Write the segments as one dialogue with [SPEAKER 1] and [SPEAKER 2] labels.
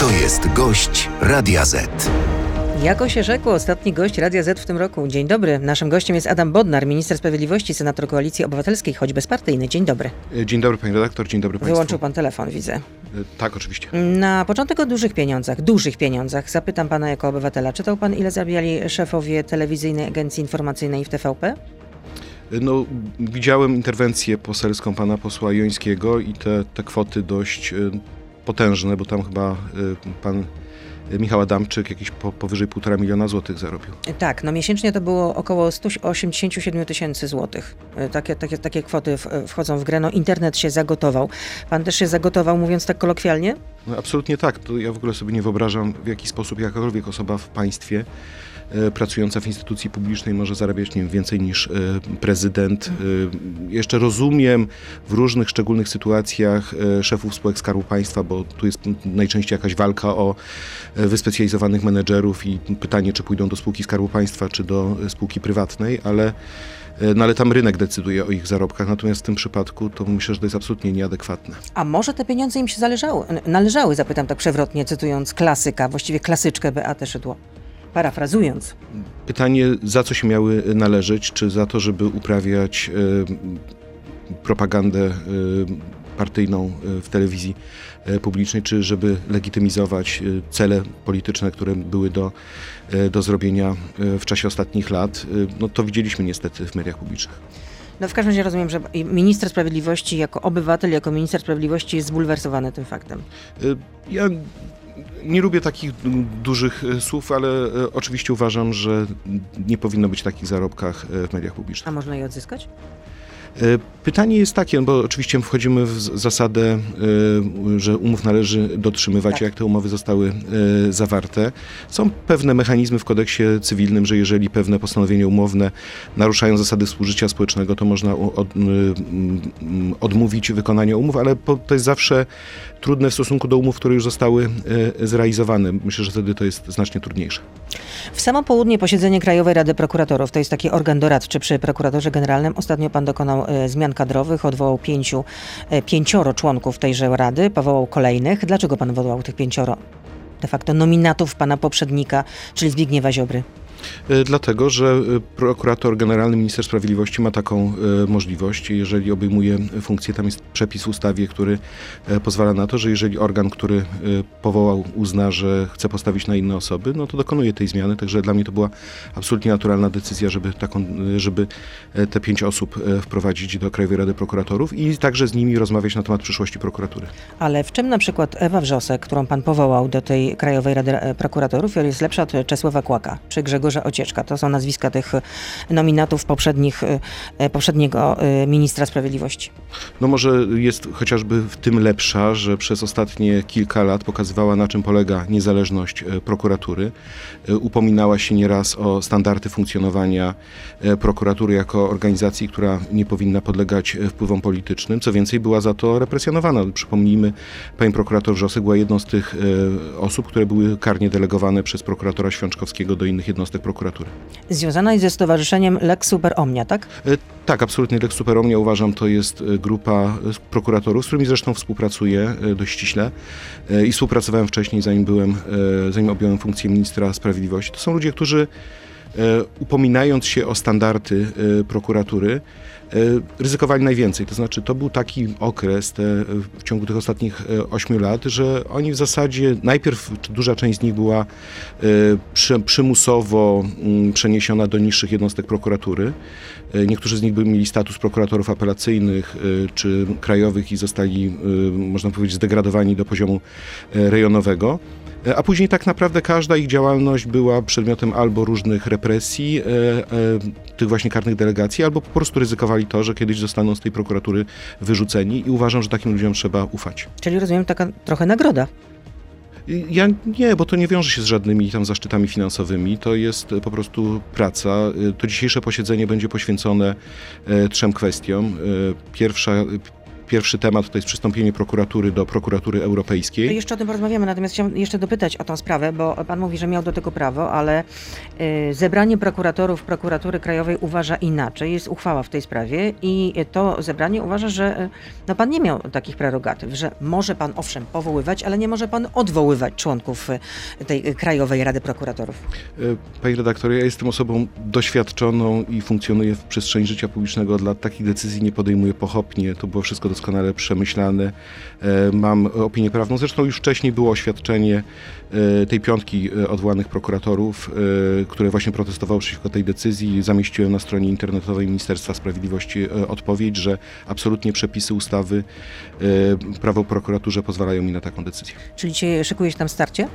[SPEAKER 1] To jest gość Radia Z.
[SPEAKER 2] Jako się rzekło, ostatni gość Radia Z w tym roku. Dzień dobry. Naszym gościem jest Adam Bodnar, minister sprawiedliwości, senator Koalicji Obywatelskiej, choć bezpartyjny. Dzień dobry.
[SPEAKER 3] Dzień dobry pani redaktor, dzień dobry państwu.
[SPEAKER 2] Wyłączył pan telefon, widzę.
[SPEAKER 3] E, Tak, oczywiście.
[SPEAKER 2] Na początek o dużych pieniądzach, dużych pieniądzach. Zapytam pana jako obywatela. Czytał pan, ile zarabiali szefowie telewizyjnej agencji informacyjnej w TVP?
[SPEAKER 3] E, No, widziałem interwencję poselską pana posła Jońskiego i te, te kwoty dość e, potężne, bo tam chyba e, pan Michał Adamczyk jakieś po, powyżej półtora miliona złotych zarobił.
[SPEAKER 2] Tak, no miesięcznie to było około 187 tysięcy złotych. E, Takie, takie, takie kwoty w, wchodzą w grę. No internet się zagotował. Pan też się zagotował, mówiąc tak kolokwialnie?
[SPEAKER 3] No, absolutnie tak. To ja w ogóle sobie nie wyobrażam, w jaki sposób jakakolwiek osoba w państwie pracująca w instytucji publicznej może zarabiać nie wiem, więcej niż e, prezydent. E, jeszcze rozumiem w różnych szczególnych sytuacjach e, szefów spółek Skarbu Państwa, bo tu jest najczęściej jakaś walka o e, wyspecjalizowanych menedżerów i pytanie, czy pójdą do spółki Skarbu Państwa, czy do e, spółki prywatnej, ale e, no ale tam rynek decyduje o ich zarobkach, natomiast w tym przypadku to myślę, że to jest absolutnie nieadekwatne.
[SPEAKER 2] A może te pieniądze im się zależały, należały, zapytam tak przewrotnie, cytując klasyka, właściwie klasyczkę Beatę Szydło. Parafrazując.
[SPEAKER 3] Pytanie, za co się miały należeć? Czy za to, żeby uprawiać e, propagandę e, partyjną e, w telewizji publicznej, czy żeby legitymizować cele polityczne, które były do, do zrobienia w czasie ostatnich lat? No to widzieliśmy niestety w mediach publicznych.
[SPEAKER 2] No w każdym razie rozumiem, że minister sprawiedliwości jako obywatel, jako minister sprawiedliwości jest zbulwersowany tym faktem.
[SPEAKER 3] Ja nie lubię takich du- dużych e, słów, ale e, oczywiście uważam, że nie powinno być takich zarobkach e, w mediach publicznych.
[SPEAKER 2] A można je odzyskać?
[SPEAKER 3] E, Pytanie jest takie, no bo oczywiście wchodzimy w zasadę, e, że umów należy dotrzymywać,
[SPEAKER 2] Tak.
[SPEAKER 3] jak te umowy zostały e, zawarte. Są pewne mechanizmy w kodeksie cywilnym, że jeżeli pewne postanowienia umowne naruszają zasady współżycia społecznego, to można odmówić wykonania umów, ale to jest zawsze trudne w stosunku do umów, które już zostały zrealizowane. Myślę, że wtedy to jest znacznie trudniejsze.
[SPEAKER 2] W samo południe posiedzenie Krajowej Rady Prokuratorów, to jest taki organ doradczy przy prokuratorze generalnym. Ostatnio pan dokonał zmian kadrowych, odwołał pięciu, e, pięcioro członków tejże rady, powołał kolejnych. Dlaczego pan odwołał tych pięcioro? De facto nominatów pana poprzednika, czyli Zbigniewa Ziobry.
[SPEAKER 3] E, Dlatego, że e, prokurator generalny, minister sprawiedliwości ma taką e, możliwość. Jeżeli obejmuje funkcję, tam jest przepis w ustawie, który pozwala na to, że jeżeli organ, który powołał, uzna, że chce postawić na inne osoby, no to dokonuje tej zmiany. Także dla mnie to była absolutnie naturalna decyzja, żeby, taką, żeby te pięć osób wprowadzić do Krajowej Rady Prokuratorów i także z nimi rozmawiać na temat przyszłości prokuratury.
[SPEAKER 2] Ale w czym na przykład Ewa Wrzosek, którą pan powołał do tej Krajowej Rady Prokuratorów, jest lepsza od Czesława Kłaka czy Grzegorza Ocieczka? To są nazwiska tych nominatów poprzednich, e, poprzedniego e, ministra sprawiedliwości.
[SPEAKER 3] No może jest chociażby w tym lepsza, że przez ostatnie kilka lat pokazywała na czym polega niezależność e, prokuratury. Upominała się nieraz o standardy funkcjonowania prokuratury jako organizacji, która nie powinna podlegać wpływom politycznym. Co więcej, była za to represjonowana. Przypomnijmy, pani prokurator Wrzosek była jedną z tych osób, które były karnie delegowane przez prokuratora Świączkowskiego do innych jednostek prokuratury.
[SPEAKER 2] Związana jest ze stowarzyszeniem Lex Super Omnia, tak?
[SPEAKER 3] E, Tak, absolutnie Lex Super Omnia uważam to jest e, grupa e, prokuratorów, z którymi zresztą współpracuję dość ściśle i współpracowałem wcześniej, zanim byłem, zanim objąłem funkcję ministra sprawiedliwości. To są ludzie, którzy upominając się o standardy e, prokuratury, e, ryzykowali najwięcej. To znaczy, to był taki okres te, w ciągu tych ostatnich e, ośmiu lat, że oni w zasadzie, najpierw duża część z nich była e, przy, przymusowo mm, przeniesiona do niższych jednostek prokuratury. E, Niektórzy z nich by mieli status prokuratorów apelacyjnych e, czy krajowych i zostali, e, można powiedzieć, zdegradowani do poziomu e, rejonowego. E, A później tak naprawdę każda ich działalność była przedmiotem albo różnych represji, e, e, tych właśnie karnych delegacji, albo po prostu ryzykowali to, że kiedyś zostaną z tej prokuratury wyrzuceni i uważam, że takim ludziom trzeba ufać.
[SPEAKER 2] Czyli rozumiem taka trochę nagroda.
[SPEAKER 3] Ja nie, bo to nie wiąże się z żadnymi tam zaszczytami finansowymi. To jest po prostu praca. To dzisiejsze posiedzenie będzie poświęcone trzem kwestiom. Pierwsza, pierwszy temat to jest przystąpienie prokuratury do prokuratury europejskiej.
[SPEAKER 2] jeszcze o tym porozmawiamy, natomiast chciałam jeszcze dopytać o tą sprawę, bo pan mówi, że miał do tego prawo, ale y, zebranie prokuratorów prokuratury krajowej uważa inaczej. Jest uchwała w tej sprawie i to zebranie uważa, że y, no, pan nie miał takich prerogatyw, że może pan owszem powoływać, ale nie może pan odwoływać członków y, tej Krajowej Rady Prokuratorów.
[SPEAKER 3] E, Panie redaktorze, ja jestem osobą doświadczoną i funkcjonuję w przestrzeni życia publicznego od lat. Takich decyzji nie podejmuję pochopnie. To było wszystko doskonale przemyślane. E, Mam opinię prawną. Zresztą już wcześniej było oświadczenie e, tej piątki e, odwołanych prokuratorów, które właśnie protestowały przeciwko tej decyzji. Zamieściłem na stronie internetowej Ministerstwa Sprawiedliwości odpowiedź, że absolutnie przepisy ustawy prawo prokuraturze pozwalają mi na taką decyzję.
[SPEAKER 2] Czyli szykuje się tam starcie?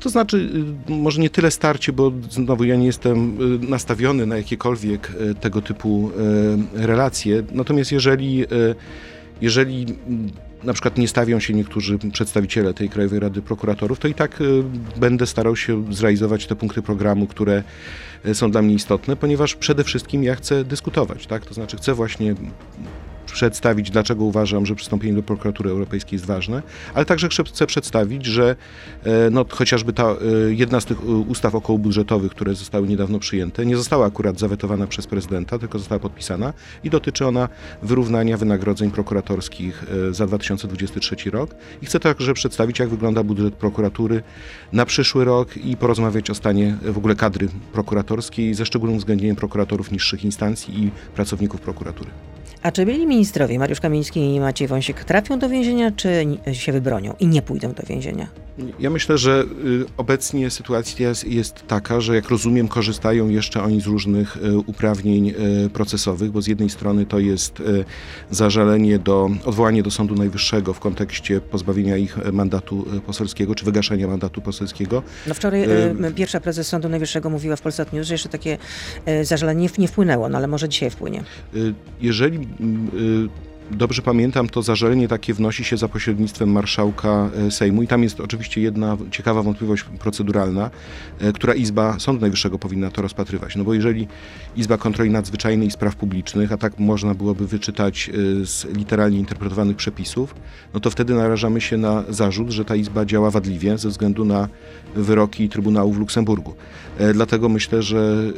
[SPEAKER 3] To znaczy, y, może nie tyle starcie, bo znowu ja nie jestem y, nastawiony na jakiekolwiek y, tego typu relacje. Natomiast jeżeli, jeżeli mm, na przykład nie stawią się niektórzy przedstawiciele tej Krajowej Rady Prokuratorów, to i tak będę starał się zrealizować te punkty programu, które są dla mnie istotne, ponieważ przede wszystkim ja chcę dyskutować, tak? To znaczy chcę właśnie przedstawić, dlaczego uważam, że przystąpienie do prokuratury europejskiej jest ważne, ale także chcę- przedstawić, że e, no, chociażby ta e, jedna z tych e, ustaw okołobudżetowych, które zostały niedawno przyjęte, nie została akurat zawetowana przez prezydenta, tylko została podpisana i dotyczy ona wyrównania wynagrodzeń prokuratorskich za 2023 rok. I chcę także przedstawić, jak wygląda budżet prokuratury na przyszły rok i porozmawiać o stanie w ogóle kadry prokuratorskiej, ze szczególnym uwzględnieniem prokuratorów niższych instancji i pracowników prokuratury.
[SPEAKER 2] A czy byli ministrowie Mariusz Kamiński i Maciej Wąsik trafią do więzienia, czy się wybronią i nie pójdą do więzienia?
[SPEAKER 3] Ja myślę, że y, obecnie sytuacja jest, jest taka, że jak rozumiem, korzystają jeszcze oni z różnych y, uprawnień y, procesowych, bo z jednej strony to jest y, zażalenie do, odwołanie do Sądu Najwyższego w kontekście pozbawienia ich y, mandatu y, poselskiego, czy wygaszenia mandatu poselskiego.
[SPEAKER 2] No wczoraj
[SPEAKER 3] e,
[SPEAKER 2] pierwsza prezes Sądu Najwyższego mówiła w Polsat News, że jeszcze takie zażalenie nie, wpłynęło, no ale może dzisiaj wpłynie.
[SPEAKER 3] Y, Jeżeli 嗯呃 dobrze pamiętam, to zażalenie takie wnosi się za pośrednictwem marszałka e, Sejmu i tam jest oczywiście jedna ciekawa wątpliwość proceduralna, e, która Izba Sądu Najwyższego powinna to rozpatrywać. No bo jeżeli Izba Kontroli Nadzwyczajnej i Spraw Publicznych, a tak można byłoby wyczytać e, z literalnie interpretowanych przepisów, no to wtedy narażamy się na zarzut, że ta Izba działa wadliwie ze względu na wyroki Trybunału w Luksemburgu. Dlatego myślę, że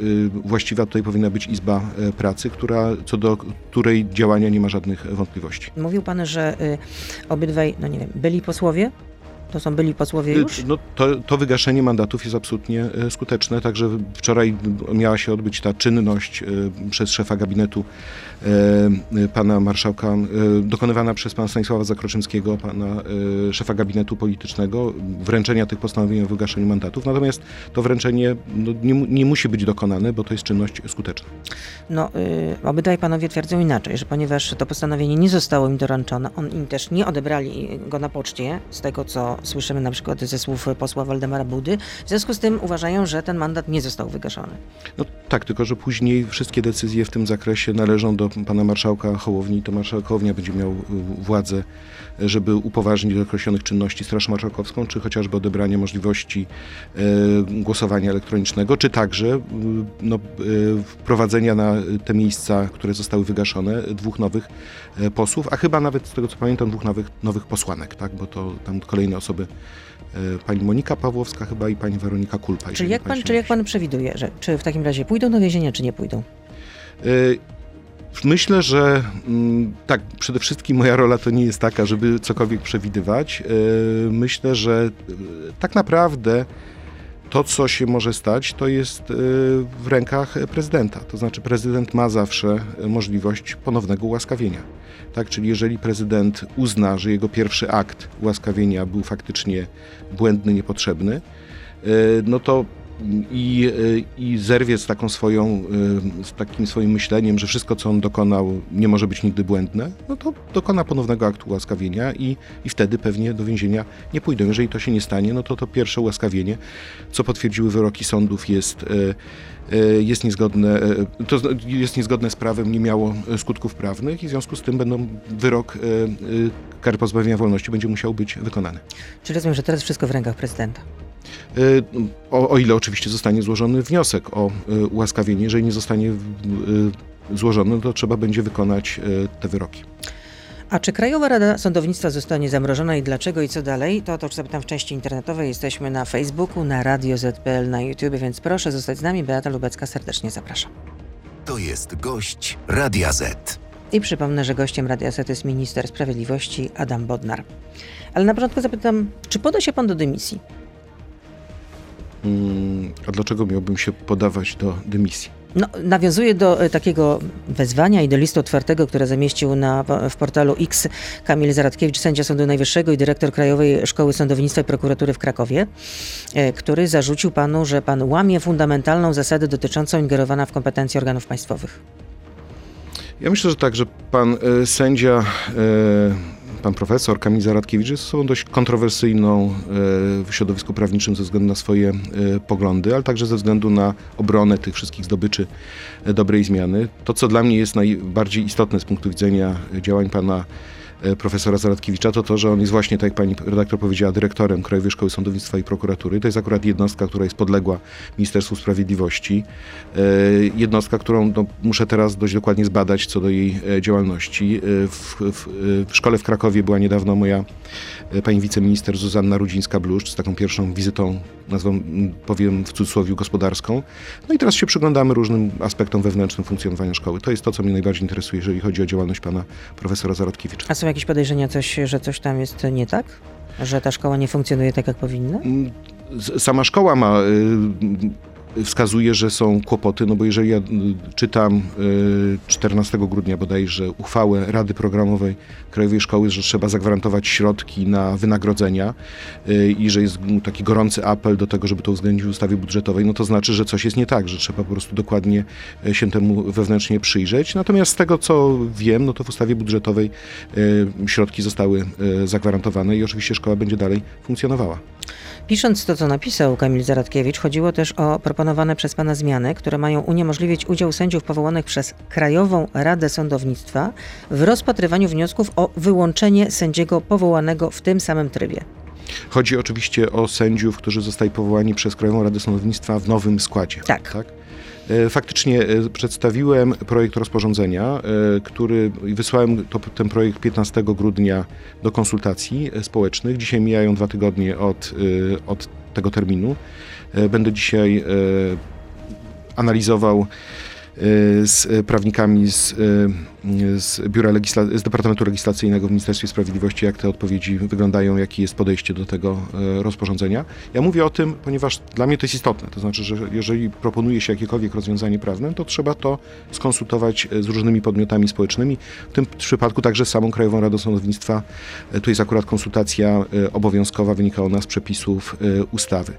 [SPEAKER 3] właściwa tutaj powinna być Izba Pracy, która, co do której działania nie ma żadnych wątpliwości.
[SPEAKER 2] Mówił pan, że y, obydwaj, no nie wiem, byli posłowie? To są byli posłowie już?
[SPEAKER 3] Y, No, to, to wygaszenie mandatów jest absolutnie e, skuteczne, także wczoraj miała się odbyć ta czynność przez szefa gabinetu pana marszałka, e, dokonywana przez pana Stanisława Zakroczymskiego, pana e, szefa gabinetu politycznego, wręczenia tych postanowień o wygaszeniu mandatów. Natomiast to wręczenie no, nie, nie musi być dokonane, bo to jest czynność skuteczna.
[SPEAKER 2] No, y, obydwaj panowie twierdzą inaczej, że ponieważ to postanowienie nie zostało im doręczone, on im też nie odebrali go na poczcie, z tego co słyszymy na przykład ze słów posła Waldemara Budy, w związku z tym uważają, że ten mandat nie został wygaszony.
[SPEAKER 3] No tak, tylko że później wszystkie decyzje w tym zakresie należą do pana marszałka Hołowni. To marszałek Hołownia będzie miał y, władzę, żeby upoważnić do określonych czynności Straż Marszałkowską, czy chociażby odebranie możliwości e, głosowania elektronicznego, czy także y, no, y, wprowadzenia na te miejsca, które zostały wygaszone, dwóch nowych posłów, a chyba nawet z tego co pamiętam dwóch nowych, nowych posłanek, tak, bo to tam kolejne osoby, pani Monika Pawłowska chyba i pani Weronika Kulpa.
[SPEAKER 2] Czyli jak, pan,
[SPEAKER 3] pamięć
[SPEAKER 2] czyli jak pan przewiduje, że czy w takim razie pójdą do więzienia, czy nie pójdą?
[SPEAKER 3] Y, Myślę, że mm, tak, przede wszystkim moja rola to nie jest taka, żeby cokolwiek przewidywać. Y, Myślę, że tak naprawdę to, co się może stać, to jest w rękach prezydenta. To znaczy, prezydent ma zawsze możliwość ponownego ułaskawienia. Tak, czyli jeżeli prezydent uzna, że jego pierwszy akt ułaskawienia był faktycznie błędny, niepotrzebny, y, no to i, y, i zerwie z taką swoją, y, z takim swoim myśleniem, że wszystko, co on dokonał, nie może być nigdy błędne, no to dokona ponownego aktu ułaskawienia i, i wtedy pewnie do więzienia nie pójdą. Jeżeli to się nie stanie, no to to pierwsze ułaskawienie, co potwierdziły wyroki sądów, jest, y, jest niezgodne, to jest niezgodne z prawem, nie miało skutków prawnych i w związku z tym będą wyrok kary pozbawienia wolności będzie musiał być wykonany.
[SPEAKER 2] Czy rozumiem, że teraz wszystko w rękach prezydenta?
[SPEAKER 3] Y, O, o ile oczywiście zostanie złożony wniosek o y, ułaskawienie. Jeżeli nie zostanie y, złożony, to trzeba będzie wykonać te wyroki.
[SPEAKER 2] A czy Krajowa Rada Sądownictwa zostanie zamrożona i dlaczego i co dalej? To to już zapytam w części internetowej. Jesteśmy na Facebooku, na Radio ZPL, na YouTube, więc proszę zostać z nami. Beata Lubecka serdecznie zapraszam.
[SPEAKER 1] To jest gość Radia Z.
[SPEAKER 2] I przypomnę, że gościem Radia Z jest minister sprawiedliwości Adam Bodnar. Ale na początku zapytam, czy poda się pan do dymisji?
[SPEAKER 3] Mm, A dlaczego miałbym się podawać do dymisji?
[SPEAKER 2] No, nawiązuje do e, takiego wezwania i do listu otwartego, które zamieścił na, w portalu X Kamil Zaradkiewicz, sędzia Sądu Najwyższego i dyrektor Krajowej Szkoły Sądownictwa i Prokuratury w Krakowie, e, który zarzucił panu, że pan łamie fundamentalną zasadę dotyczącą ingerowania w kompetencje organów państwowych.
[SPEAKER 3] Ja myślę, że tak, że pan e, sędzia, e, pan profesor Kamil Zaradkiewicz jest osobą dość kontrowersyjną e, w środowisku prawniczym ze względu na swoje e, poglądy, ale także ze względu na obronę tych wszystkich zdobyczy e, dobrej zmiany. To, co dla mnie jest najbardziej istotne z punktu widzenia działań pana profesora Zaradkiewicza, to to, że on jest właśnie, tak jak pani redaktor powiedziała, dyrektorem Krajowej Szkoły Sądownictwa i Prokuratury. To jest akurat jednostka, która jest podległa Ministerstwu Sprawiedliwości. E, Jednostka, którą no, muszę teraz dość dokładnie zbadać co do jej e, działalności. E, W, w, w szkole w Krakowie była niedawno moja e, pani wiceminister Zuzanna Rudzińska-Bluszcz z taką pierwszą wizytą, nazwą, powiem w cudzysłowie, gospodarską. No i teraz się przyglądamy różnym aspektom wewnętrznym funkcjonowania szkoły. To jest to, co mnie najbardziej interesuje, jeżeli chodzi o działalność pana profesora Zarodkiewicza.
[SPEAKER 2] Jakieś podejrzenia, coś, że coś tam jest nie tak? Że ta szkoła nie funkcjonuje tak, jak powinna?
[SPEAKER 3] Mm, Sama szkoła ma, y, wskazuje, że są kłopoty, no bo jeżeli ja y, czytam y, 14 grudnia bodajże uchwałę Rady Programowej Krajowej Szkoły, że trzeba zagwarantować środki na wynagrodzenia y, i że jest taki gorący apel do tego, żeby to uwzględnić w ustawie budżetowej, no to znaczy, że coś jest nie tak, że trzeba po prostu dokładnie y, się temu wewnętrznie przyjrzeć. Natomiast z tego, co wiem, no to w ustawie budżetowej y, środki zostały y, zagwarantowane i oczywiście szkoła będzie dalej funkcjonowała.
[SPEAKER 2] Pisząc to, co napisał Kamil Zaradkiewicz, chodziło też o proponowane przez pana zmiany, które mają uniemożliwić udział sędziów powołanych przez Krajową Radę Sądownictwa w rozpatrywaniu wniosków o wyłączenie sędziego powołanego w tym samym trybie.
[SPEAKER 3] Chodzi oczywiście o sędziów, którzy zostali powołani przez Krajową Radę Sądownictwa w nowym składzie.
[SPEAKER 2] Tak.
[SPEAKER 3] E, Faktycznie e, przedstawiłem projekt rozporządzenia, e, który wysłałem to, ten projekt 15 grudnia do konsultacji e, społecznych. Dzisiaj mijają dwa tygodnie od, e, od tego terminu. E, Będę dzisiaj e, analizował e, z prawnikami z, e, z Biura Legisla- z Departamentu Legislacyjnego w Ministerstwie Sprawiedliwości, jak te odpowiedzi wyglądają, jakie jest podejście do tego e, rozporządzenia. Ja mówię o tym, ponieważ dla mnie to jest istotne. To znaczy, że jeżeli proponuje się jakiekolwiek rozwiązanie prawne, to trzeba to skonsultować z różnymi podmiotami społecznymi. W tym przypadku także z samą Krajową Radą Sądownictwa. Tu jest akurat konsultacja obowiązkowa, wynika ona z przepisów ustawy.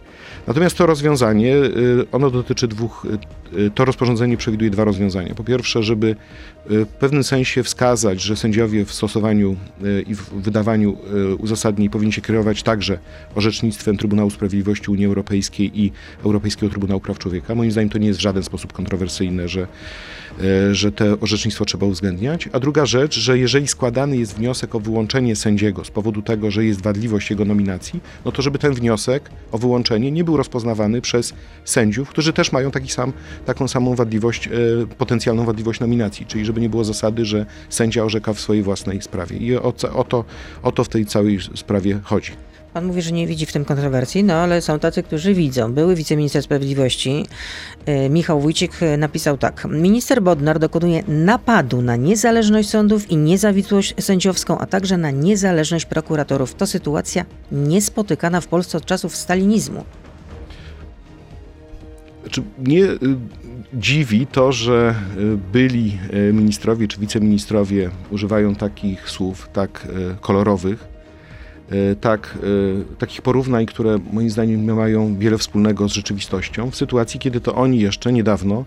[SPEAKER 3] Natomiast to rozwiązanie, y, ono dotyczy dwóch, y, y, to rozporządzenie przewiduje dwa rozwiązania. Po pierwsze, żeby w pewnym sensie wskazać, że sędziowie w stosowaniu i w wydawaniu uzasadnień powinni się kierować także orzecznictwem Trybunału Sprawiedliwości Unii Europejskiej i Europejskiego Trybunału Praw Człowieka. Moim zdaniem to nie jest w żaden sposób kontrowersyjne, że, że te orzecznictwo trzeba uwzględniać. A druga rzecz, że jeżeli składany jest wniosek o wyłączenie sędziego z powodu tego, że jest wadliwość jego nominacji, no to żeby ten wniosek o wyłączenie nie był rozpoznawany przez sędziów, którzy też mają taki sam, taką samą wadliwość, e, potencjalną wadliwość nominacji, czyli żeby nie było zasady, że sędzia orzeka w swojej własnej sprawie. I o, o, to, o to w tej całej sprawie chodzi.
[SPEAKER 2] Pan mówi, że nie widzi w tym kontrowersji, no ale są tacy, którzy widzą. Były wiceminister sprawiedliwości e, Michał Wójcik e, napisał tak. Minister Bodnar dokonuje napadu na niezależność sądów i niezawisłość sędziowską, a także na niezależność prokuratorów. To sytuacja niespotykana w Polsce od czasów stalinizmu.
[SPEAKER 3] Znaczy, mnie y, dziwi to, że y, byli y, ministrowie czy wiceministrowie używają takich słów tak y, kolorowych, y, tak, y, takich porównań, które moim zdaniem nie mają wiele wspólnego z rzeczywistością, w sytuacji, kiedy to oni jeszcze niedawno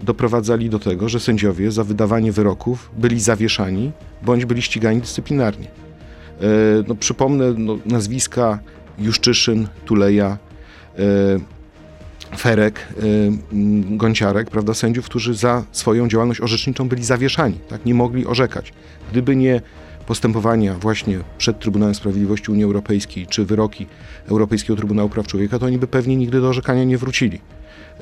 [SPEAKER 3] doprowadzali do tego, że sędziowie za wydawanie wyroków byli zawieszani bądź byli ścigani dyscyplinarnie. E, No, przypomnę no, nazwiska Juszczyszyn, Tuleja, e, Ferek, e, Gąciarek, prawda, sędziów, którzy za swoją działalność orzeczniczą byli zawieszani, tak, nie mogli orzekać. Gdyby nie postępowania właśnie przed Trybunałem Sprawiedliwości Unii Europejskiej, czy wyroki Europejskiego Trybunału Praw Człowieka, to oni by pewnie nigdy do orzekania nie wrócili.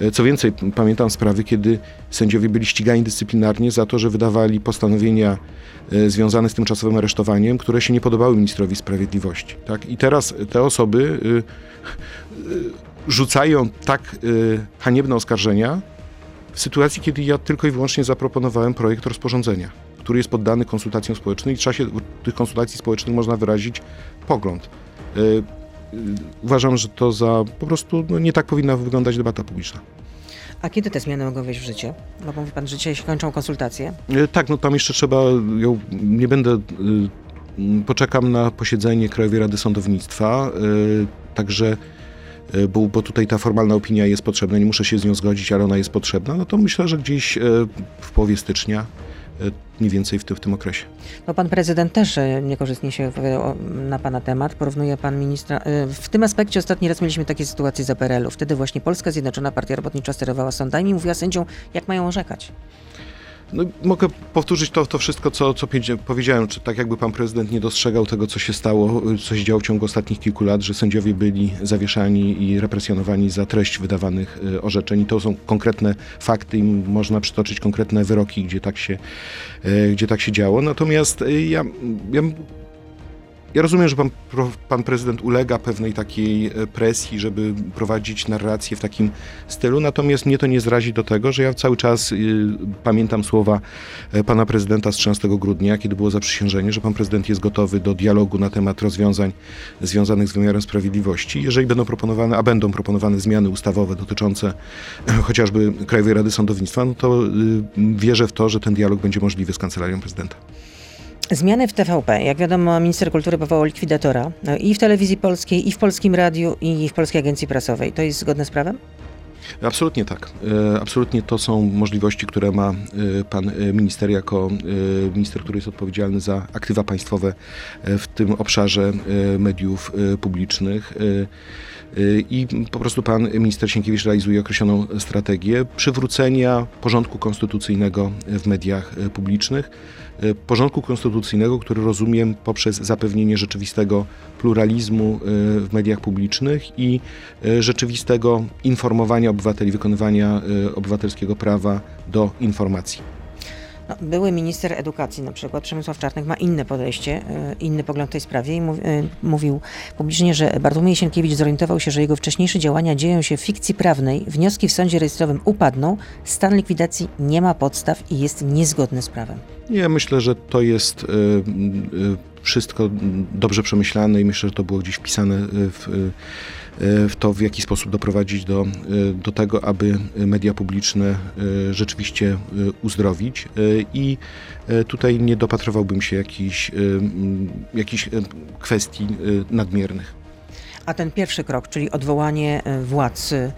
[SPEAKER 3] E, Co więcej, pamiętam sprawy, kiedy sędziowie byli ścigani dyscyplinarnie za to, że wydawali postanowienia e, związane z tymczasowym aresztowaniem, które się nie podobały ministrowi sprawiedliwości. Tak? I teraz te osoby y, rzucają tak haniebne oskarżenia w sytuacji, kiedy ja tylko i wyłącznie zaproponowałem projekt rozporządzenia, który jest poddany konsultacjom społecznym i w czasie tych konsultacji społecznych można wyrazić pogląd. Y, Uważam, że to za po prostu no, nie tak powinna wyglądać debata publiczna.
[SPEAKER 2] A kiedy te zmiany mogą wejść w życie? Bo mówi pan, że dzisiaj się kończą konsultacje.
[SPEAKER 3] E, Tak, no tam jeszcze trzeba, nie będę, m, poczekam na posiedzenie Krajowej Rady Sądownictwa, także, bo, bo tutaj ta formalna opinia jest potrzebna, nie muszę się z nią zgodzić, ale ona jest potrzebna, no to myślę, że gdzieś w połowie stycznia, mniej więcej w, tym- w tym okresie.
[SPEAKER 2] No pan prezydent też e, niekorzystnie się wypowiadał na pana temat. Porównuje pan ministra. e, W tym aspekcie ostatni raz mieliśmy takie sytuacje za PRL-u. Wtedy właśnie Polska Zjednoczona Partia Robotnicza sterowała sądami i mówiła sędziom, jak mają orzekać.
[SPEAKER 3] No, mogę powtórzyć to, to wszystko, co, co powiedzia- powiedziałem, czy tak jakby pan prezydent nie dostrzegał tego, co się stało, co się działo w ciągu ostatnich kilku lat, że sędziowie byli zawieszani i represjonowani za treść wydawanych y, orzeczeń. I to są konkretne fakty i można przytoczyć konkretne wyroki, gdzie tak się, y, gdzie tak się działo. Natomiast y, ja, ja ja rozumiem, że pan, pan prezydent ulega pewnej takiej e, presji, żeby prowadzić narrację w takim stylu, natomiast mnie to nie zrazi do tego, że ja cały czas y, pamiętam słowa e, pana prezydenta z 13 grudnia, kiedy było zaprzysiężenie, że pan prezydent jest gotowy do dialogu na temat rozwiązań związanych z wymiarem sprawiedliwości. Jeżeli będą proponowane, a będą proponowane zmiany ustawowe dotyczące e, chociażby Krajowej Rady Sądownictwa, no to y, wierzę w to, że ten dialog będzie możliwy z kancelarią prezydenta.
[SPEAKER 2] Zmiany w TVP. Jak wiadomo, minister kultury powołał likwidatora no, i w telewizji polskiej, i w polskim radiu, i w Polskiej Agencji Prasowej. To jest zgodne z prawem?
[SPEAKER 3] Absolutnie tak. E, Absolutnie to są możliwości, które ma e, pan e, minister jako minister, który jest odpowiedzialny za aktywa państwowe w tym obszarze mediów publicznych. I po prostu pan minister Sienkiewicz realizuje określoną strategię przywrócenia porządku konstytucyjnego w mediach publicznych. E, Porządku konstytucyjnego, który rozumiem poprzez zapewnienie rzeczywistego pluralizmu e, w mediach publicznych i e, rzeczywistego informowania obywateli, wykonywania obywatelskiego prawa do informacji.
[SPEAKER 2] No, były minister edukacji na przykład, Przemysław Czarnek, ma inne podejście, y, inny pogląd w tej sprawie i y, mówił publicznie, że Bartłomiej Sienkiewicz zorientował się, że jego wcześniejsze działania dzieją się w fikcji prawnej, wnioski w sądzie rejestrowym upadną, stan likwidacji nie ma podstaw i jest niezgodny z prawem.
[SPEAKER 3] Ja myślę, że to jest e, e, wszystko dobrze przemyślane i myślę, że to było gdzieś wpisane e, w, e, w to, w jaki sposób doprowadzić do, e, do tego, aby media publiczne e, rzeczywiście uzdrowić. I tutaj nie dopatrywałbym się jakichś, jakichś kwestii nadmiernych.
[SPEAKER 2] A ten pierwszy krok, czyli odwołanie y, władz y,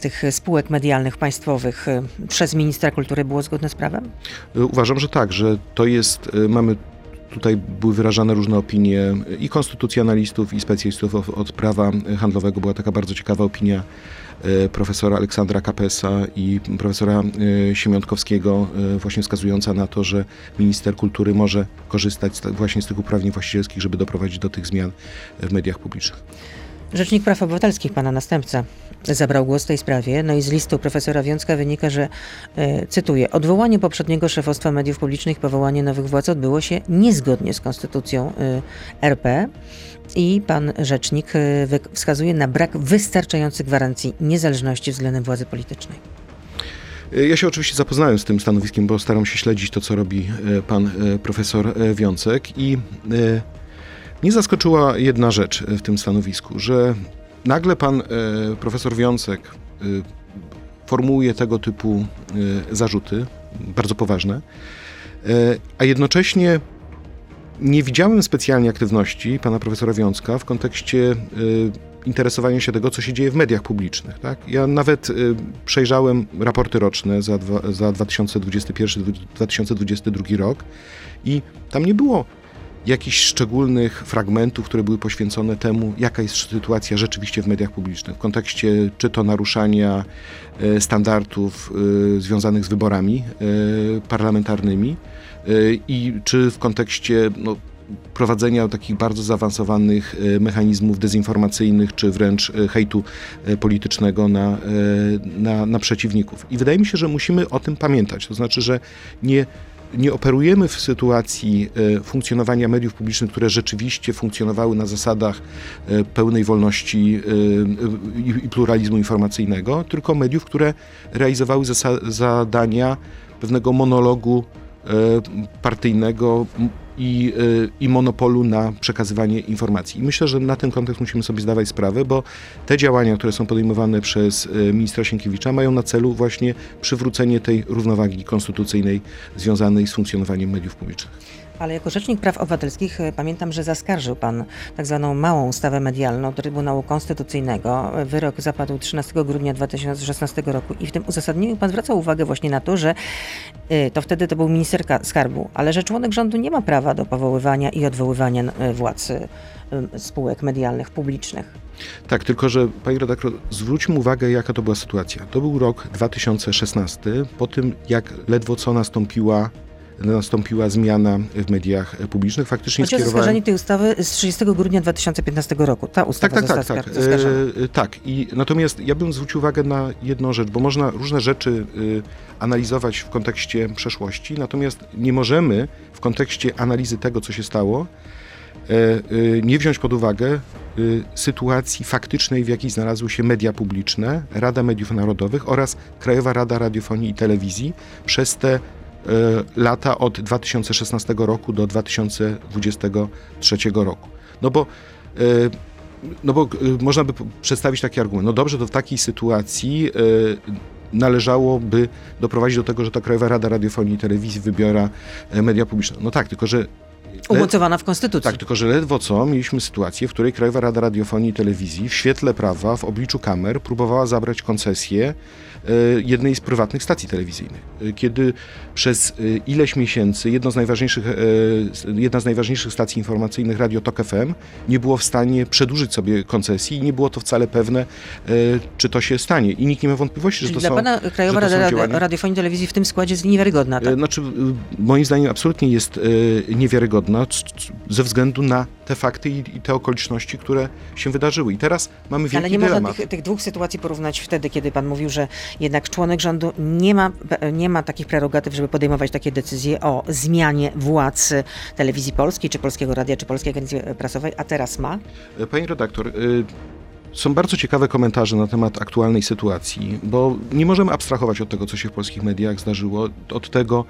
[SPEAKER 2] tych spółek medialnych państwowych y, przez ministra kultury było zgodne z prawem?
[SPEAKER 3] Uważam, że tak, że to jest, y, mamy tutaj były wyrażane różne opinie i konstytucjonalistów, i specjalistów od, prawa handlowego. Była taka bardzo ciekawa opinia y, profesora Aleksandra Kapesa i profesora y, Siemiątkowskiego, y, właśnie wskazująca na to, że minister kultury może korzystać właśnie z tych uprawnień właścicielskich, żeby doprowadzić do tych zmian w mediach publicznych.
[SPEAKER 2] Rzecznik Praw Obywatelskich, pana następca, zabrał głos w tej sprawie. No i z listu profesora Wiązka wynika, że, e, cytuję, odwołanie poprzedniego szefostwa mediów publicznych, powołanie nowych władz odbyło się niezgodnie z konstytucją e, RP. I pan rzecznik e, wskazuje na brak wystarczających gwarancji niezależności względem władzy politycznej.
[SPEAKER 3] E, Ja się oczywiście zapoznałem z tym stanowiskiem, bo staram się śledzić to, co robi e, pan e, profesor Wiącek i mnie zaskoczyła jedna rzecz e, w tym stanowisku, że nagle pan e, profesor Wiącek e, formułuje tego typu zarzuty, bardzo poważne, a jednocześnie nie widziałem specjalnie aktywności pana profesora Wiązka w kontekście interesowania się tego, co się dzieje w mediach publicznych. Tak? Ja nawet przejrzałem raporty roczne za, za 2021-2022 rok i tam nie było jakichś szczególnych fragmentów, które były poświęcone temu, jaka jest sytuacja rzeczywiście w mediach publicznych, w kontekście czy to naruszania e, standardów e, związanych z wyborami e, parlamentarnymi, i czy w kontekście no, prowadzenia takich bardzo zaawansowanych mechanizmów dezinformacyjnych, czy wręcz hejtu politycznego na, na, na przeciwników. I wydaje mi się, że musimy o tym pamiętać. To znaczy, że nie nie operujemy w sytuacji e, funkcjonowania mediów publicznych, które rzeczywiście funkcjonowały na zasadach e, pełnej wolności e, i pluralizmu informacyjnego, tylko mediów, które realizowały zadania pewnego monologu partyjnego, i, y, i monopolu na przekazywanie informacji. I myślę, że na ten kontekst musimy sobie zdawać sprawę, bo te działania, które są podejmowane przez y, ministra Sienkiewicza, mają na celu właśnie przywrócenie tej równowagi konstytucyjnej związanej z funkcjonowaniem mediów publicznych.
[SPEAKER 2] Ale jako Rzecznik Praw Obywatelskich e, pamiętam, że zaskarżył Pan tak zwaną małą ustawę medialną Trybunału Konstytucyjnego. Wyrok zapadł 13 grudnia 2016 roku i w tym uzasadnieniu Pan zwracał uwagę właśnie na to, że e, to wtedy to był minister skarbu, ale że członek rządu nie ma prawa do powoływania i odwoływania e, władz spółek medialnych, publicznych.
[SPEAKER 3] Tak, tylko że Pani redaktor, zwróćmy uwagę, jaka to była sytuacja. To był rok 2016, po tym jak ledwo co nastąpiła nastąpiła zmiana w mediach publicznych.
[SPEAKER 2] Faktycznie Chodzi skierowałem... o zaskarżenie tej ustawy z 30 grudnia 2015 roku. Ta ustawa
[SPEAKER 3] tak, tak, tak, tak. E, tak. I natomiast ja bym zwrócił uwagę na jedną rzecz, bo można różne rzeczy y, analizować w kontekście przeszłości, natomiast nie możemy w kontekście analizy tego, co się stało, e, y, nie wziąć pod uwagę sytuacji faktycznej, w jakiej znalazły się media publiczne, Rada Mediów Narodowych oraz Krajowa Rada Radiofonii i Telewizji przez te E, lata od 2016 roku do 2023 roku. No bo e, no bo e, można by przedstawić taki argument. No dobrze, to w takiej sytuacji należałoby doprowadzić do tego, że ta Krajowa Rada Radiofonii i Telewizji wybiora media publiczne. No tak, tylko że
[SPEAKER 2] Umocowana w Konstytucji.
[SPEAKER 3] Tak, tylko że ledwo co mieliśmy sytuację, w której Krajowa Rada Radiofonii i Telewizji w świetle prawa, w obliczu kamer próbowała zabrać koncesję jednej z prywatnych stacji telewizyjnych. E, kiedy przez e, ileś miesięcy jedno z najważniejszych, jedna z najważniejszych stacji informacyjnych, Radio Tok FM, nie było w stanie przedłużyć sobie koncesji i nie było to wcale pewne, czy to się stanie. I nikt nie ma wątpliwości,
[SPEAKER 2] Czyli
[SPEAKER 3] że to
[SPEAKER 2] dla
[SPEAKER 3] są
[SPEAKER 2] pana Krajowa Rada Radiofonii i Telewizji w tym składzie jest niewiarygodna, tak?
[SPEAKER 3] Znaczy, moim zdaniem absolutnie jest niewiarygodna ze względu na te fakty i, i, te okoliczności, które się wydarzyły. I teraz mamy wielki
[SPEAKER 2] Ale nie
[SPEAKER 3] dylemat.
[SPEAKER 2] można tych, tych, dwóch sytuacji porównać wtedy, kiedy pan mówił, że jednak członek rządu nie ma, nie ma takich prerogatyw, żeby podejmować takie decyzje o zmianie władz telewizji polskiej, czy Polskiego Radia, czy Polskiej Agencji Prasowej, a teraz ma?
[SPEAKER 3] Pani redaktor, y są bardzo ciekawe komentarze na temat aktualnej sytuacji, bo nie możemy abstrahować od tego, co się w polskich mediach zdarzyło, od tego,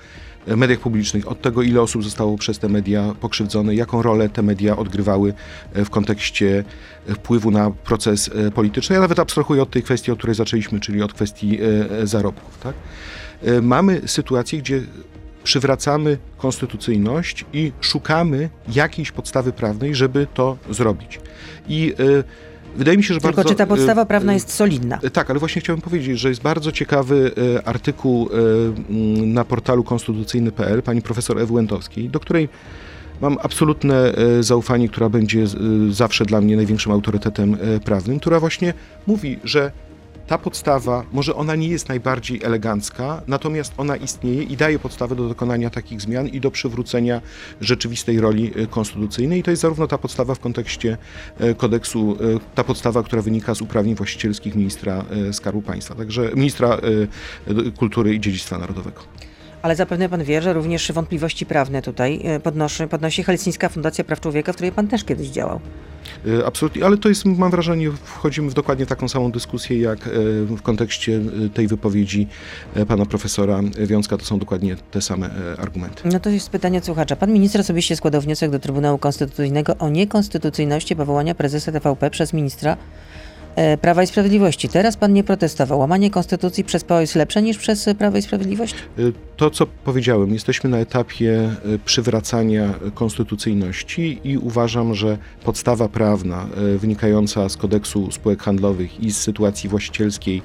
[SPEAKER 3] mediach publicznych, od tego, ile osób zostało przez te media pokrzywdzone, jaką rolę te media odgrywały e, w kontekście e, wpływu na proces polityczny. Ja nawet abstrahuję od tej kwestii, od której zaczęliśmy, czyli od kwestii zarobków. Tak? Mamy sytuację, gdzie przywracamy konstytucyjność i szukamy jakiejś podstawy prawnej, żeby to zrobić. I Wydaje mi się, że
[SPEAKER 2] Tylko
[SPEAKER 3] bardzo...
[SPEAKER 2] czy ta podstawa y, prawna jest solidna?
[SPEAKER 3] Y, tak, ale właśnie chciałem powiedzieć, że jest bardzo ciekawy y, artykuł na portalu konstytucyjny.pl pani profesor Ewy Łętowskiej, do której mam absolutne zaufanie, która będzie zawsze dla mnie największym autorytetem prawnym, która właśnie mówi, że ta podstawa, może ona nie jest najbardziej elegancka, natomiast ona istnieje i daje podstawę do dokonania takich zmian i do przywrócenia rzeczywistej roli e, konstytucyjnej. I to jest zarówno ta podstawa w kontekście e, kodeksu, e, ta podstawa, która wynika z uprawnień właścicielskich ministra Skarbu Państwa, także ministra kultury i dziedzictwa narodowego.
[SPEAKER 2] Ale zapewne pan wie, że również wątpliwości prawne tutaj podnosi, podnosi Helsińska Fundacja Praw Człowieka, w której pan też kiedyś działał.
[SPEAKER 3] E, absolutnie, ale to jest, mam wrażenie, wchodzimy w dokładnie taką samą dyskusję, jak e, w kontekście e, tej wypowiedzi pana profesora Wiązka, to są dokładnie te same argumenty.
[SPEAKER 2] No to jest pytanie słuchacza. Pan minister osobiście składał wniosek do Trybunału Konstytucyjnego o niekonstytucyjności powołania prezesa TVP przez ministra Prawa i Sprawiedliwości. Teraz pan nie protestował. Łamanie konstytucji przez PO jest lepsze niż przez Prawo i Sprawiedliwość? E,
[SPEAKER 3] to, co powiedziałem, jesteśmy na etapie e, przywracania konstytucyjności i uważam, że podstawa prawna wynikająca z kodeksu spółek handlowych i z sytuacji właścicielskiej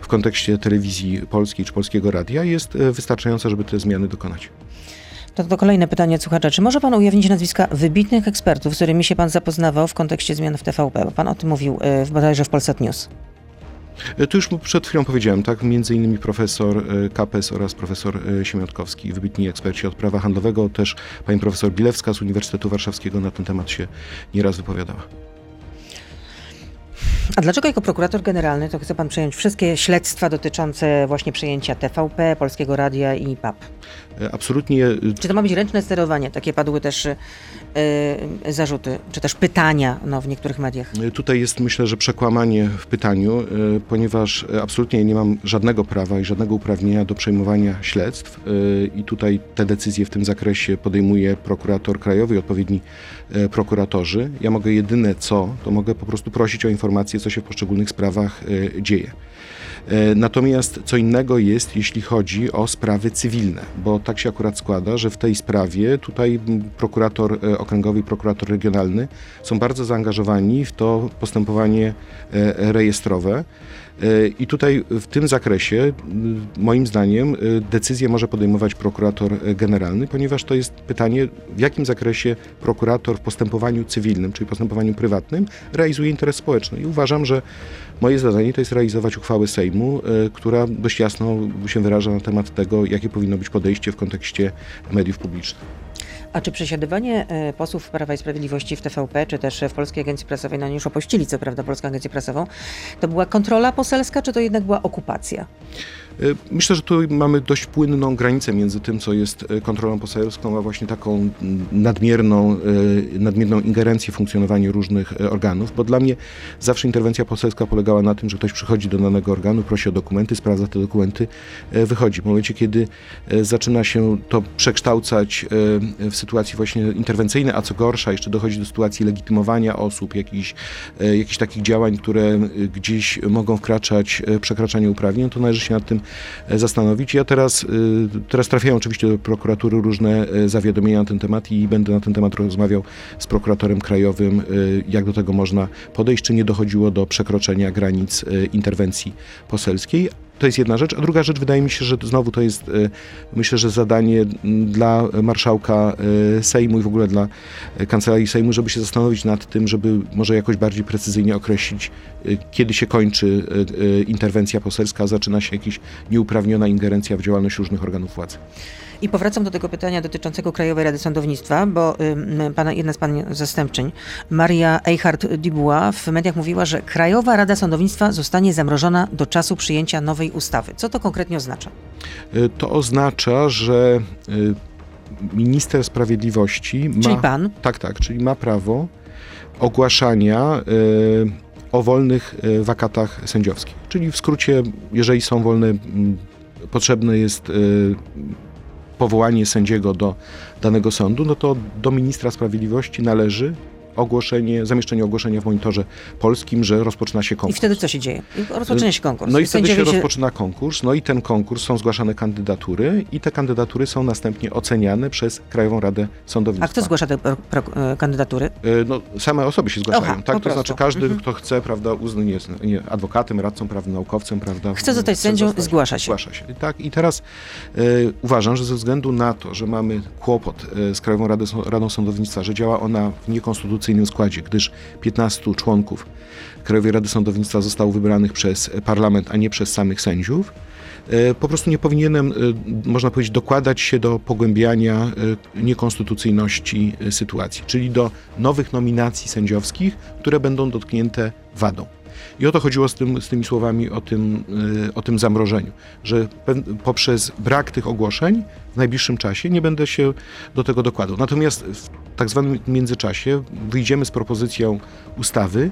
[SPEAKER 3] w kontekście telewizji polskiej czy polskiego radia jest wystarczająca, żeby te zmiany dokonać.
[SPEAKER 2] To, to kolejne pytanie od słuchacza. Czy może pan ujawnić nazwiska wybitnych ekspertów, z którymi się pan zapoznawał w kontekście zmian w TVP? Bo pan o tym mówił w, bodajże w Polsat News.
[SPEAKER 3] E, Tu już przed chwilą powiedziałem, tak, między innymi profesor e, Kapes oraz profesor e, Siemiątkowski, wybitni eksperci od prawa handlowego, też pani profesor Bilewska z Uniwersytetu Warszawskiego na ten temat się nieraz wypowiadała.
[SPEAKER 2] A dlaczego jako prokurator generalny to chce pan przejąć wszystkie śledztwa dotyczące właśnie przejęcia TVP, Polskiego Radia i PAP?
[SPEAKER 3] E, Absolutnie e,
[SPEAKER 2] Czy to ma być ręczne sterowanie? Takie padły też y, y, zarzuty, czy też pytania no, w niektórych mediach.
[SPEAKER 3] Tutaj jest myślę, że przekłamanie w pytaniu, e, ponieważ absolutnie nie mam żadnego prawa i żadnego uprawnienia do przejmowania śledztw e, i tutaj te decyzje w tym zakresie podejmuje prokurator krajowy i odpowiedni prokuratorzy. Ja mogę jedyne co, to mogę po prostu prosić o informacje, co się w poszczególnych sprawach dzieje. E, Natomiast co innego jest, jeśli chodzi o sprawy cywilne, bo tak się akurat składa, że w tej sprawie tutaj prokurator e, okręgowy i prokurator regionalny są bardzo zaangażowani w to postępowanie e, rejestrowe. I tutaj w tym zakresie, moim zdaniem, decyzję może podejmować prokurator generalny, ponieważ to jest pytanie, w jakim zakresie prokurator w postępowaniu cywilnym, czyli postępowaniu prywatnym, realizuje interes społeczny. I uważam, że moje zadanie to jest realizować uchwałę Sejmu, e, która dość jasno się wyraża na temat tego, jakie powinno być podejście w kontekście mediów publicznych.
[SPEAKER 2] A czy przesiadywanie e, posłów Prawa i Sprawiedliwości w TVP, czy też w Polskiej Agencji Prasowej, no oni już opuścili co prawda Polską Agencję Prasową, to była kontrola poselska, czy to jednak była okupacja?
[SPEAKER 3] E, Myślę, że tu mamy dość płynną granicę między tym, co jest e, kontrolą poselską, a właśnie taką nadmierną, e, nadmierną ingerencję w funkcjonowanie różnych organów, bo dla mnie zawsze interwencja poselska polegała na tym, że ktoś przychodzi do danego organu, prosi o dokumenty, sprawdza te dokumenty, wychodzi. W momencie, kiedy zaczyna się to przekształcać w sytuacji właśnie interwencyjnej, a co gorsza, jeszcze dochodzi do sytuacji legitymowania osób, jakichś, jakichś takich działań, które gdzieś mogą wkraczać, przekraczanie uprawnień, to należy się nad tym zastanowić. Ja teraz, e, teraz trafiają oczywiście do prokuratury różne e, zawiadomienia na ten temat i będę na ten temat rozmawiał z prokuratorem krajowym, e, jak do tego można podejść, czy nie dochodziło do przekroczenia granic e, interwencji poselskiej. To jest jedna rzecz, a druga rzecz wydaje mi się, że znowu to jest e, myślę, że zadanie dla marszałka e, Sejmu i w ogóle dla e, kancelarii Sejmu, żeby się zastanowić nad tym, żeby może jakoś bardziej precyzyjnie określić, kiedy się kończy interwencja poselska, a zaczyna się jakaś nieuprawniona ingerencja w działalność różnych organów władzy.
[SPEAKER 2] I powracam do tego pytania dotyczącego Krajowej Rady Sądownictwa, bo pana, jedna z pani zastępczyń, Maria Eichhardt-Dubois w mediach mówiła, że Krajowa Rada Sądownictwa zostanie zamrożona do czasu przyjęcia nowej ustawy. Co to konkretnie oznacza?
[SPEAKER 3] E, To oznacza, że e, minister sprawiedliwości ma...
[SPEAKER 2] Czyli pan?
[SPEAKER 3] Tak, tak, czyli ma prawo ogłaszania e, o wolnych wakatach sędziowskich. Czyli w skrócie, jeżeli są wolne, m, potrzebne jest powołanie sędziego do danego sądu, no to do ministra sprawiedliwości należy ogłoszenie, zamieszczenie ogłoszenia w monitorze polskim, że rozpoczyna się
[SPEAKER 2] I
[SPEAKER 3] konkurs.
[SPEAKER 2] wtedy co się dzieje? I Rozpoczyna się konkurs.
[SPEAKER 3] No i wtedy się rozpoczyna konkurs, no i ten konkurs są zgłaszane kandydatury i te kandydatury są następnie oceniane przez Krajową Radę Sądownictwa.
[SPEAKER 2] A kto zgłasza te pro, pro, e, kandydatury?
[SPEAKER 3] E, No, same osoby się zgłaszają,
[SPEAKER 2] Aha,
[SPEAKER 3] tak? To znaczy każdy,
[SPEAKER 2] Mhm.
[SPEAKER 3] kto chce, prawda, uznany jest nie, adwokatem, radcą prawnym, naukowcem, prawda?
[SPEAKER 2] Chce zostać sędzią, zgłasza się.
[SPEAKER 3] Zgłasza się, tak? I teraz e, uważam, że ze względu na to, że mamy kłopot z Krajową Radę, Radą Sądownictwa, że działa ona w niekonstytucyjnym składzie, gdyż 15 członków Krajowej Rady Sądownictwa zostało wybranych przez parlament, a nie przez samych sędziów, e, po prostu nie powinienem, e, można powiedzieć, dokładać się do pogłębiania e, niekonstytucyjności sytuacji, czyli do nowych nominacji sędziowskich, które będą dotknięte wadą. I o to chodziło z, tym, z tymi słowami o tym, o tym zamrożeniu, że poprzez brak tych ogłoszeń w najbliższym czasie nie będę się do tego dokładał. Natomiast w tak zwanym międzyczasie wyjdziemy z propozycją ustawy,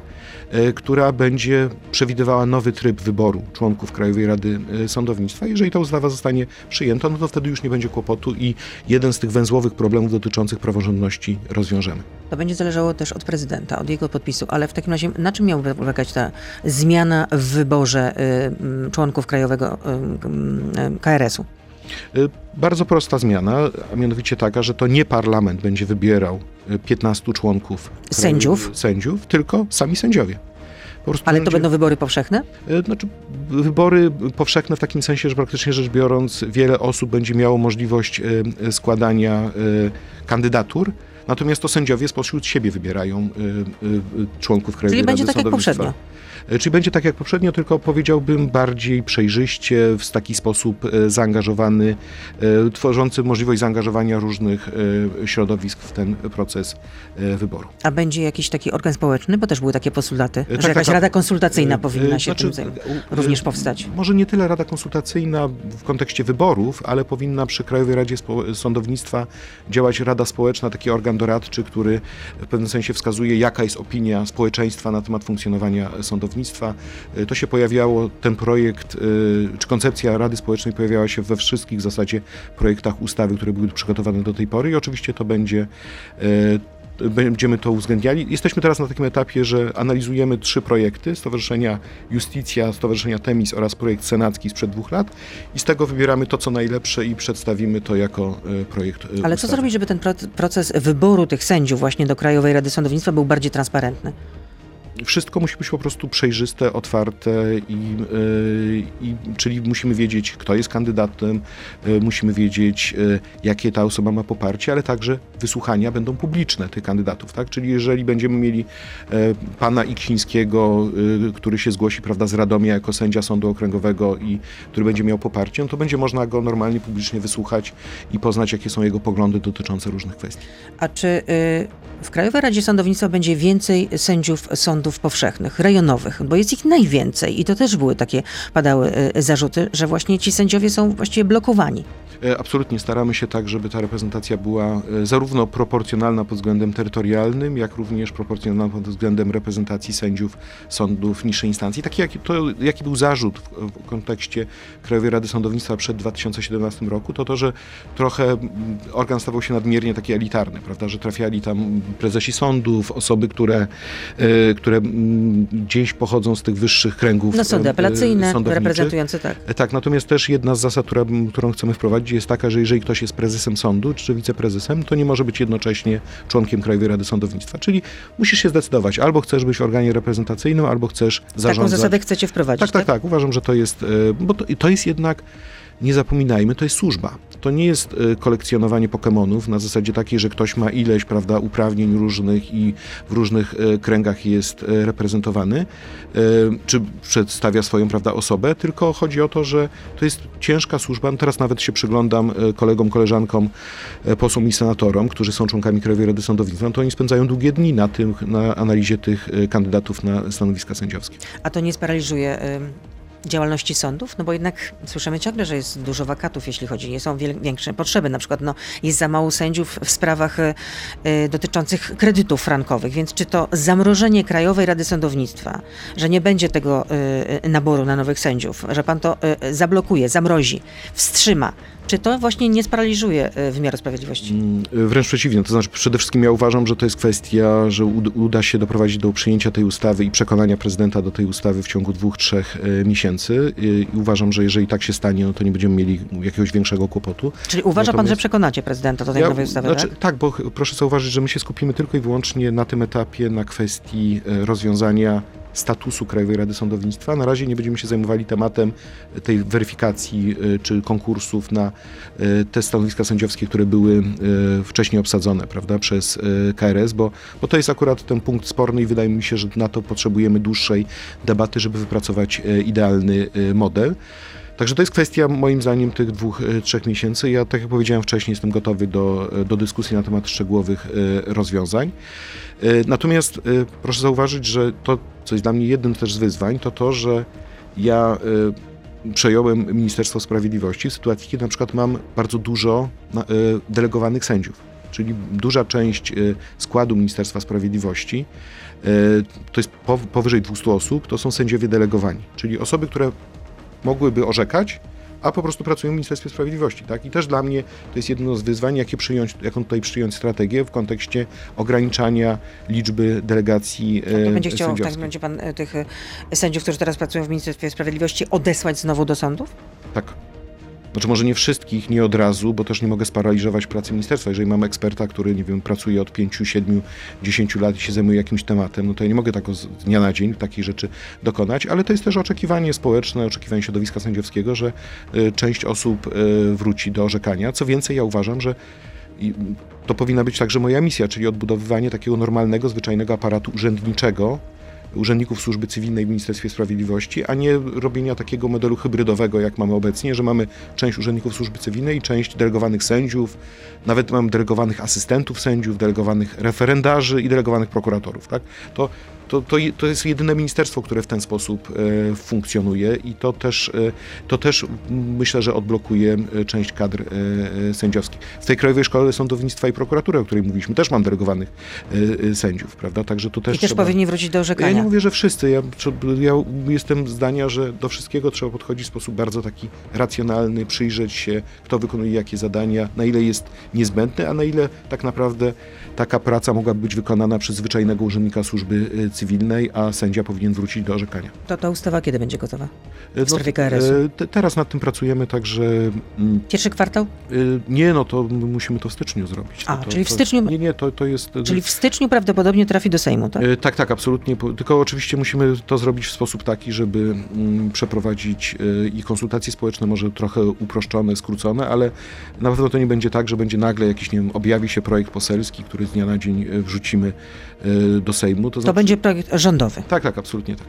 [SPEAKER 3] e, która będzie przewidywała nowy tryb wyboru członków Krajowej Rady e, Sądownictwa. Jeżeli ta ustawa zostanie przyjęta, no to wtedy już nie będzie kłopotu i jeden z tych węzłowych problemów dotyczących praworządności rozwiążemy.
[SPEAKER 2] To będzie zależało też od prezydenta, od jego podpisu, ale w takim razie na czym miałby polegać ta zmiana w wyborze y, członków Krajowego y, y, KRS-u?
[SPEAKER 3] Y, Bardzo prosta zmiana, a mianowicie taka, że to nie parlament będzie wybierał y, 15 członków krajowej-
[SPEAKER 2] Sędziów?
[SPEAKER 3] sędziów, tylko sami sędziowie.
[SPEAKER 2] Ale to
[SPEAKER 3] będzie-
[SPEAKER 2] będą wybory powszechne?
[SPEAKER 3] Y, Znaczy, wybory powszechne w takim sensie, że praktycznie rzecz biorąc, wiele osób będzie miało możliwość y, y, składania y, kandydatur. Natomiast to sędziowie spośród siebie wybierają y, y, y, członków Krajowej
[SPEAKER 2] Czyli
[SPEAKER 3] Rady
[SPEAKER 2] będzie tak jak poprzednio.
[SPEAKER 3] Czyli będzie tak jak poprzednio, tylko powiedziałbym bardziej przejrzyście, w taki sposób zaangażowany, tworzący możliwość zaangażowania różnych środowisk w ten proces wyboru.
[SPEAKER 2] A będzie jakiś taki organ społeczny, bo też były takie postulaty,
[SPEAKER 3] tak,
[SPEAKER 2] że jakaś
[SPEAKER 3] tak.
[SPEAKER 2] rada konsultacyjna powinna się
[SPEAKER 3] znaczy,
[SPEAKER 2] tym również powstać.
[SPEAKER 3] Może nie tyle Rada Konsultacyjna w kontekście wyborów, ale powinna przy Krajowej Radzie Sądownictwa działać Rada Społeczna, taki organ doradczy, który w pewnym sensie wskazuje, jaka jest opinia społeczeństwa na temat funkcjonowania sądownictwa. E, To się pojawiało, ten projekt, e, czy koncepcja Rady Społecznej pojawiała się we wszystkich w zasadzie projektach ustawy, które były przygotowane do tej pory i oczywiście to będzie e, będziemy to uwzględniali. Jesteśmy teraz na takim etapie, że analizujemy trzy projekty Stowarzyszenia Justicja, Stowarzyszenia Temis oraz projekt senacki sprzed dwóch lat i z tego wybieramy to, co najlepsze i przedstawimy to jako e, projekt e,
[SPEAKER 2] Ale co
[SPEAKER 3] ustawy.
[SPEAKER 2] zrobić, żeby ten pro- proces wyboru tych sędziów właśnie do Krajowej Rady Sądownictwa był bardziej transparentny?
[SPEAKER 3] Wszystko musi być po prostu przejrzyste, otwarte i, yy, i czyli musimy wiedzieć, kto jest kandydatem, yy, musimy wiedzieć, yy, jakie ta osoba ma poparcie, ale także wysłuchania będą publiczne tych kandydatów, tak? Czyli jeżeli będziemy mieli pana Iksińskiego, który się zgłosi, prawda, z Radomia jako sędzia sądu okręgowego i który będzie miał poparcie, no to będzie można go normalnie publicznie wysłuchać i poznać, jakie są jego poglądy dotyczące różnych kwestii.
[SPEAKER 2] A czy y, w Krajowej Radzie Sądownictwa będzie więcej sędziów sądów powszechnych, rejonowych? Bo jest ich najwięcej i to też były takie, padały y, zarzuty, że właśnie ci sędziowie są właściwie blokowani.
[SPEAKER 3] E, Absolutnie staramy się tak, żeby ta reprezentacja była e, zarówno proporcjonalna pod względem terytorialnym, jak również proporcjonalna pod względem reprezentacji sędziów sądów niższej instancji. Taki jaki, to, jaki był zarzut w, kontekście Krajowej Rady Sądownictwa przed 2017 roku, to to, że trochę organ stawał się nadmiernie taki elitarny, prawda, że trafiali tam prezesi sądów, osoby, które, e, które mm, gdzieś pochodzą z tych wyższych kręgów
[SPEAKER 2] No sądy
[SPEAKER 3] e,
[SPEAKER 2] apelacyjne, reprezentujące tak.
[SPEAKER 3] E, Tak, natomiast też jedna z zasad, która, którą chcemy wprowadzić, jest taka, że jeżeli ktoś jest prezesem sądu czy wiceprezesem, to nie może być jednocześnie członkiem Krajowej Rady Sądownictwa. Czyli musisz się zdecydować, albo chcesz być w organie reprezentacyjnym, albo chcesz
[SPEAKER 2] Taką
[SPEAKER 3] zarządzać.
[SPEAKER 2] zasadę chcecie wprowadzić,
[SPEAKER 3] Tak, tak, tak. Uważam, że to jest, e, bo to, to jest jednak, nie zapominajmy, to jest służba. To nie jest e, kolekcjonowanie Pokemonów na zasadzie takiej, że ktoś ma ileś, prawda, uprawnień różnych i w różnych e, kręgach jest e, reprezentowany, czy przedstawia swoją, prawda, osobę, tylko chodzi o to, że to jest ciężka służba. No teraz nawet się przyglądam kolegom, koleżankom, posłom i senatorom, którzy są członkami Krajowej Rady Sądownictwa, no to oni spędzają długie dni na tym, na analizie tych kandydatów na stanowiska sędziowskie.
[SPEAKER 2] A to nie sparaliżuje y, działalności sądów? No bo jednak słyszymy ciągle, że jest dużo wakatów, jeśli chodzi, nie są większe potrzeby. Na przykład no, jest za mało sędziów w sprawach y, y, dotyczących kredytów frankowych, więc czy to zamrożenie Krajowej Rady Sądownictwa, że nie będzie tego y, y, naboru na nowych sędziów, że pan to y, zablokuje, zamrozi, wstrzyma, czy to właśnie nie sparaliżuje y, wymiaru sprawiedliwości?
[SPEAKER 3] Mm, Wręcz przeciwnie, to znaczy przede wszystkim ja uważam, że to jest kwestia, że ud- uda się doprowadzić do przyjęcia tej ustawy i przekonania prezydenta do tej ustawy w ciągu dwóch, trzech e, miesięcy I- uważam, że jeżeli tak się stanie, no to nie będziemy mieli jakiegoś większego kłopotu.
[SPEAKER 2] Czyli uważa pan, że
[SPEAKER 3] Natomiast-
[SPEAKER 2] przekonacie prezydenta do tej nowej ustawy,
[SPEAKER 3] znaczy,
[SPEAKER 2] tak?
[SPEAKER 3] tak, bo proszę zauważyć, że my się skupimy tylko i wyłącznie na tym etapie, na kwestii e, rozwiązania statusu Krajowej Rady Sądownictwa. Na razie nie będziemy się zajmowali tematem tej weryfikacji e, czy konkursów na e, te stanowiska sędziowskie, które były e, wcześniej obsadzone prawda, przez KRS, bo, bo to jest akurat ten punkt sporny i wydaje mi się, że na to potrzebujemy dłuższej debaty, żeby wypracować idealny model. Także to jest kwestia moim zdaniem tych dwóch, e, trzech miesięcy. Ja, tak jak powiedziałem wcześniej, jestem gotowy do, e, do dyskusji na temat szczegółowych e, rozwiązań. Natomiast proszę zauważyć, że to, co jest dla mnie jednym też z wyzwań, to to, że ja przejąłem Ministerstwo Sprawiedliwości w sytuacji, kiedy na przykład mam bardzo dużo delegowanych sędziów. Czyli duża część składu Ministerstwa Sprawiedliwości, to jest pow- powyżej 200 osób, to są sędziowie delegowani. Czyli osoby, które mogłyby orzekać, a po prostu pracują w Ministerstwie Sprawiedliwości. Tak? I też dla mnie to jest jedno z wyzwań, jakie przyjąć, jaką tutaj przyjąć strategię w kontekście ograniczania liczby delegacji
[SPEAKER 2] To
[SPEAKER 3] e,
[SPEAKER 2] będzie chciał, tak
[SPEAKER 3] sędziowskich.
[SPEAKER 2] będzie pan e, tych e, sędziów, którzy teraz pracują w Ministerstwie Sprawiedliwości, odesłać znowu do sądów?
[SPEAKER 3] Tak. Znaczy może nie wszystkich, nie od razu, bo też nie mogę sparaliżować pracy ministerstwa. Jeżeli mam eksperta, który, nie wiem, pracuje od 5, 7, 10 lat i się zajmuje jakimś tematem, no to ja nie mogę tak z dnia na dzień takiej rzeczy dokonać, ale to jest też oczekiwanie społeczne, oczekiwanie środowiska sędziowskiego, że y, część osób y, wróci do orzekania. Co więcej, ja uważam, że to powinna być także moja misja, czyli odbudowywanie takiego normalnego, zwyczajnego aparatu urzędniczego, urzędników służby cywilnej w Ministerstwie Sprawiedliwości, a nie robienia takiego modelu hybrydowego, jak mamy obecnie, że mamy część urzędników służby cywilnej część delegowanych sędziów, nawet mamy delegowanych asystentów sędziów, delegowanych referendarzy i delegowanych prokuratorów. Tak? To to, to, to jest jedyne ministerstwo, które w ten sposób e, funkcjonuje i to też, e, to też myślę, że odblokuje e, część kadr sędziowskich. W tej Krajowej Szkole Sądownictwa i Prokuratury, o której mówiliśmy, też mam delegowanych sędziów, prawda? Także tu też
[SPEAKER 2] I też
[SPEAKER 3] trzeba...
[SPEAKER 2] powinni wrócić do
[SPEAKER 3] Ja
[SPEAKER 2] orzekania.
[SPEAKER 3] nie mówię, że wszyscy. Ja, ja jestem zdania, że do wszystkiego trzeba podchodzić w sposób bardzo taki racjonalny, przyjrzeć się, kto wykonuje jakie zadania, na ile jest niezbędny, a na ile tak naprawdę taka praca mogłaby być wykonana przez zwyczajnego urzędnika służby e, cywilnej, a sędzia powinien wrócić do orzekania.
[SPEAKER 2] To ta ustawa kiedy będzie gotowa? W sprawie KRS-u.
[SPEAKER 3] e, te, teraz nad tym pracujemy, także mm,
[SPEAKER 2] Pierwszy kwartał?
[SPEAKER 3] e, nie, no to my musimy to w styczniu zrobić.
[SPEAKER 2] A,
[SPEAKER 3] to, to,
[SPEAKER 2] czyli w styczniu-
[SPEAKER 3] Nie, nie, to, to jest...
[SPEAKER 2] Czyli w styczniu prawdopodobnie trafi do Sejmu, tak?
[SPEAKER 3] E, Tak, tak, absolutnie. Tylko oczywiście musimy to zrobić w sposób taki, żeby mm, przeprowadzić i konsultacje społeczne, może trochę uproszczone, skrócone, ale na pewno to nie będzie tak, że będzie nagle jakiś, nie wiem, objawi się projekt poselski, który z dnia na dzień wrzucimy do Sejmu.
[SPEAKER 2] To
[SPEAKER 3] znaczy-
[SPEAKER 2] będzie projekt rządowy.
[SPEAKER 3] Tak, tak, absolutnie tak.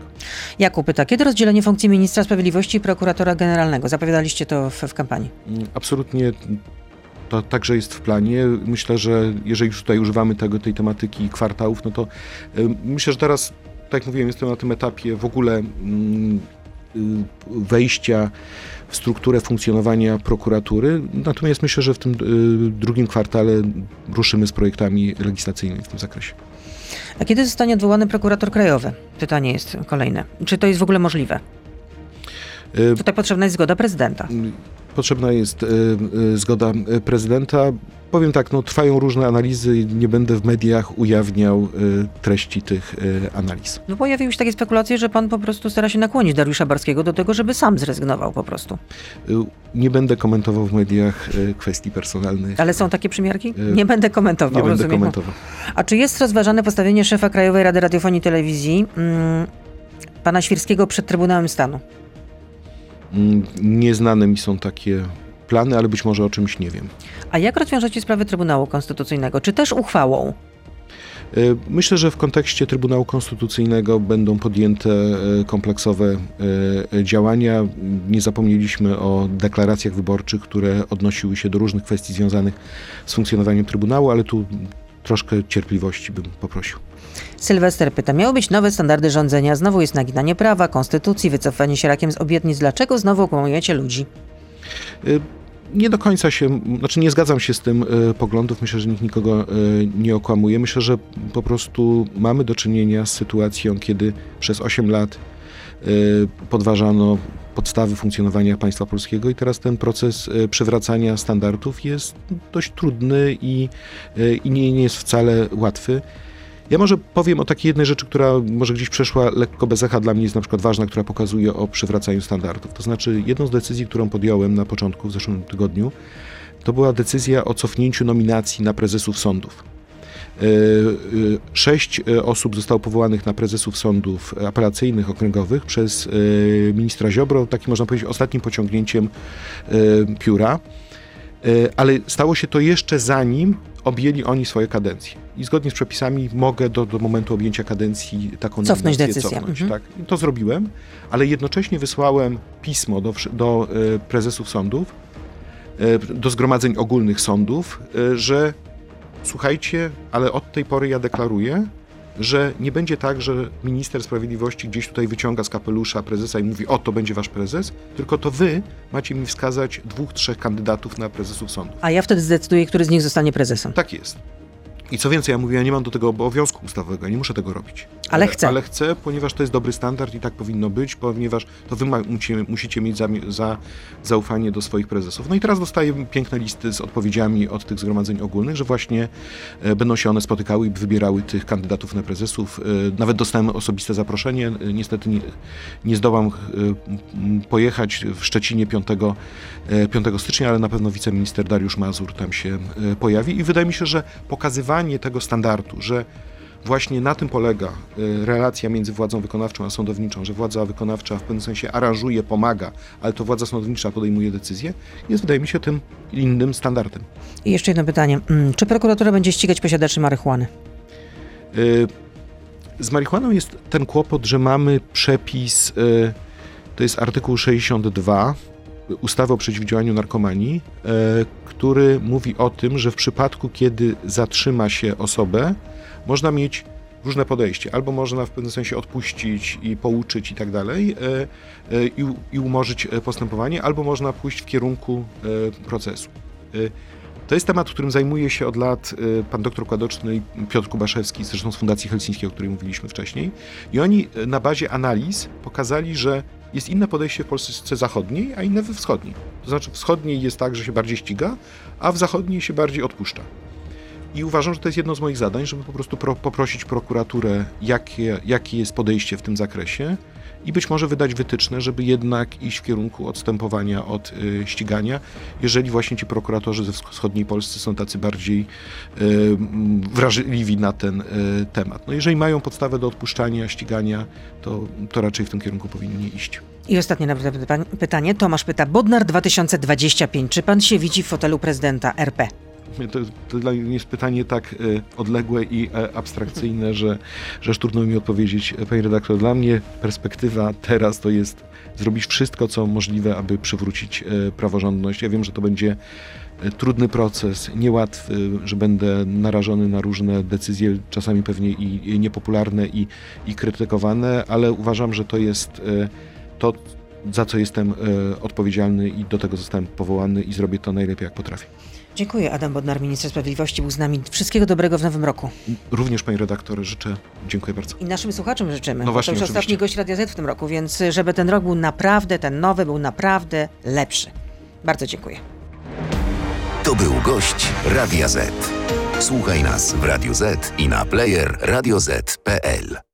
[SPEAKER 2] Jakub pyta, kiedy rozdzielenie funkcji ministra sprawiedliwości i prokuratora generalnego? Zapowiadaliście to w, w kampanii.
[SPEAKER 3] Mm, Absolutnie to także jest w planie. Myślę, że jeżeli już tutaj używamy tego, tej tematyki kwartałów, no to y, myślę, że teraz, tak jak mówiłem, jestem na tym etapie w ogóle mm, y, wejścia w strukturę funkcjonowania prokuratury. Natomiast myślę, że w tym y, drugim kwartale ruszymy z projektami legislacyjnymi w tym zakresie.
[SPEAKER 2] A kiedy zostanie odwołany prokurator krajowy? Pytanie jest kolejne. Czy to jest w ogóle możliwe?
[SPEAKER 3] Y,
[SPEAKER 2] Tutaj potrzebna jest zgoda prezydenta.
[SPEAKER 3] Potrzebna jest y, y, zgoda prezydenta. Powiem tak, no, trwają różne analizy i nie będę w mediach ujawniał y, treści tych y, analiz.
[SPEAKER 2] No pojawiły się takie spekulacje, że pan po prostu stara się nakłonić Dariusza Barskiego do tego, żeby sam zrezygnował po prostu.
[SPEAKER 3] Y, Nie będę komentował w mediach y, kwestii personalnych.
[SPEAKER 2] Ale są takie przymiarki?
[SPEAKER 3] Y,
[SPEAKER 2] Nie będę komentował,
[SPEAKER 3] Nie będę
[SPEAKER 2] rozumiem.
[SPEAKER 3] komentował.
[SPEAKER 2] A czy jest rozważane postawienie szefa Krajowej Rady Radiofonii i Telewizji, mm, pana Świrskiego przed Trybunałem Stanu?
[SPEAKER 3] Mm, Nieznane mi są takie plany, ale być może o czymś nie wiem.
[SPEAKER 2] A jak rozwiążecie sprawę Trybunału Konstytucyjnego? Czy też uchwałą?
[SPEAKER 3] Y, Myślę, że w kontekście Trybunału Konstytucyjnego będą podjęte y, kompleksowe y, działania. Nie zapomnieliśmy o deklaracjach wyborczych, które odnosiły się do różnych kwestii związanych z funkcjonowaniem Trybunału, ale tu troszkę cierpliwości bym poprosił.
[SPEAKER 2] Sylwester pyta, miały być nowe standardy rządzenia, znowu jest naginanie prawa, konstytucji, wycofanie się rakiem z obietnic. Dlaczego znowu okłamujecie ludzi?
[SPEAKER 3] Y, Nie do końca się, znaczy nie zgadzam się z tym y, poglądów. Myślę, że nikt nikogo y, nie okłamuje. Myślę, że po prostu mamy do czynienia z sytuacją, kiedy przez 8 lat y, podważano podstawy funkcjonowania państwa polskiego i teraz ten proces przywracania standardów jest dość trudny i, i nie, nie jest wcale łatwy. Ja może powiem o takiej jednej rzeczy, która może gdzieś przeszła lekko bez echa, dla mnie jest na przykład ważna, która pokazuje o przywracaniu standardów. To znaczy, jedną z decyzji, którą podjąłem na początku, w zeszłym tygodniu, to była decyzja o cofnięciu nominacji na prezesów sądów. E, e, Sześć e, osób zostało powołanych na prezesów sądów apelacyjnych, okręgowych przez ministra Ziobro, takim można powiedzieć ostatnim pociągnięciem pióra. Ale stało się to jeszcze zanim objęli oni swoje kadencje. I zgodnie z przepisami mogę do, do momentu objęcia kadencji taką
[SPEAKER 2] Cofnąć decyzję.
[SPEAKER 3] Cofnąć,
[SPEAKER 2] Mhm.
[SPEAKER 3] tak. I to zrobiłem, ale jednocześnie wysłałem pismo do, do e, prezesów sądów, e, do zgromadzeń ogólnych sądów, e, że słuchajcie, ale od tej pory ja deklaruję, że nie będzie tak, że minister sprawiedliwości gdzieś tutaj wyciąga z kapelusza prezesa i mówi, o to będzie wasz prezes, tylko to wy macie mi wskazać dwóch, trzech kandydatów na prezesów sądów.
[SPEAKER 2] A ja wtedy zdecyduję, który z nich zostanie prezesem.
[SPEAKER 3] Tak jest. I co więcej, ja mówię, ja nie mam do tego obowiązku ustawowego, ja nie muszę tego robić.
[SPEAKER 2] Ale chcę.
[SPEAKER 3] Ale chcę, ponieważ to jest dobry standard i tak powinno być, ponieważ to wy musicie, musicie mieć za, za, zaufanie do swoich prezesów. No i teraz dostaję piękne listy z odpowiedziami od tych zgromadzeń ogólnych, że właśnie e, będą się one spotykały i wybierały tych kandydatów na prezesów. E, nawet dostałem osobiste zaproszenie. E, niestety nie, nie zdołam pojechać w Szczecinie 5, e, 5 stycznia, ale na pewno wiceminister Dariusz Mazur tam się pojawi i wydaje mi się, że pokazywanie tego standardu, że właśnie na tym polega y, relacja między władzą wykonawczą a sądowniczą, że władza wykonawcza w pewnym sensie aranżuje, pomaga, ale to władza sądownicza podejmuje decyzję, jest wydaje mi się tym innym standardem.
[SPEAKER 2] I jeszcze jedno pytanie. Mm, Czy prokuratura będzie ścigać posiadaczy marihuany?
[SPEAKER 3] Y, Z marihuaną jest ten kłopot, że mamy przepis, y, to jest artykuł 62 ustawy o przeciwdziałaniu narkomanii, y, który mówi o tym, że w przypadku, kiedy zatrzyma się osobę, można mieć różne podejście. Albo można w pewnym sensie odpuścić i pouczyć i tak dalej y, y, i umorzyć postępowanie, albo można pójść w kierunku procesu. To jest temat, którym zajmuje się od lat pan doktor Kładoczny Piotr Kubaszewski, zresztą z Fundacji Helsińskiej, o której mówiliśmy wcześniej. I oni na bazie analiz pokazali, że jest inne podejście w Polsce zachodniej, a inne we wschodniej. To znaczy w wschodniej jest tak, że się bardziej ściga, a w zachodniej się bardziej odpuszcza. I uważam, że to jest jedno z moich zadań, żeby po prostu pro, poprosić prokuraturę, jakie, jakie jest podejście w tym zakresie i być może wydać wytyczne, żeby jednak iść w kierunku odstępowania od y, ścigania, jeżeli właśnie ci prokuratorzy ze wschodniej Polscy są tacy bardziej y, mm, wrażliwi na ten y, temat. No jeżeli mają podstawę do odpuszczania, ścigania, to, to raczej w tym kierunku powinni iść.
[SPEAKER 2] I ostatnie pyta- pytanie. Tomasz pyta. Bodnar 2025. Czy pan się widzi w fotelu prezydenta RP?
[SPEAKER 3] To, to dla mnie jest pytanie tak e, odległe i e, abstrakcyjne, że, że trudno mi odpowiedzieć. E, Panie redaktor, dla mnie perspektywa teraz to jest zrobić wszystko, co możliwe, aby przywrócić praworządność. Ja wiem, że to będzie trudny proces, niełatwy, że będę narażony na różne decyzje, czasami pewnie i, niepopularne i, i krytykowane, ale uważam, że to jest to, za co jestem odpowiedzialny i do tego zostałem powołany i zrobię to najlepiej, jak potrafię.
[SPEAKER 2] Dziękuję. Adam Bodnar, minister sprawiedliwości, był z nami. Wszystkiego dobrego w nowym roku.
[SPEAKER 3] Również panie redaktorze życzę. Dziękuję bardzo.
[SPEAKER 2] I naszym słuchaczom życzymy.
[SPEAKER 3] No właśnie,
[SPEAKER 2] to już
[SPEAKER 3] oczywiście.
[SPEAKER 2] ostatni gość Radia Z w tym roku, więc żeby ten rok był naprawdę, ten nowy był naprawdę lepszy. Bardzo dziękuję.
[SPEAKER 1] To był gość Radia Z. Słuchaj nas w Radio Z i na player radioz.pl.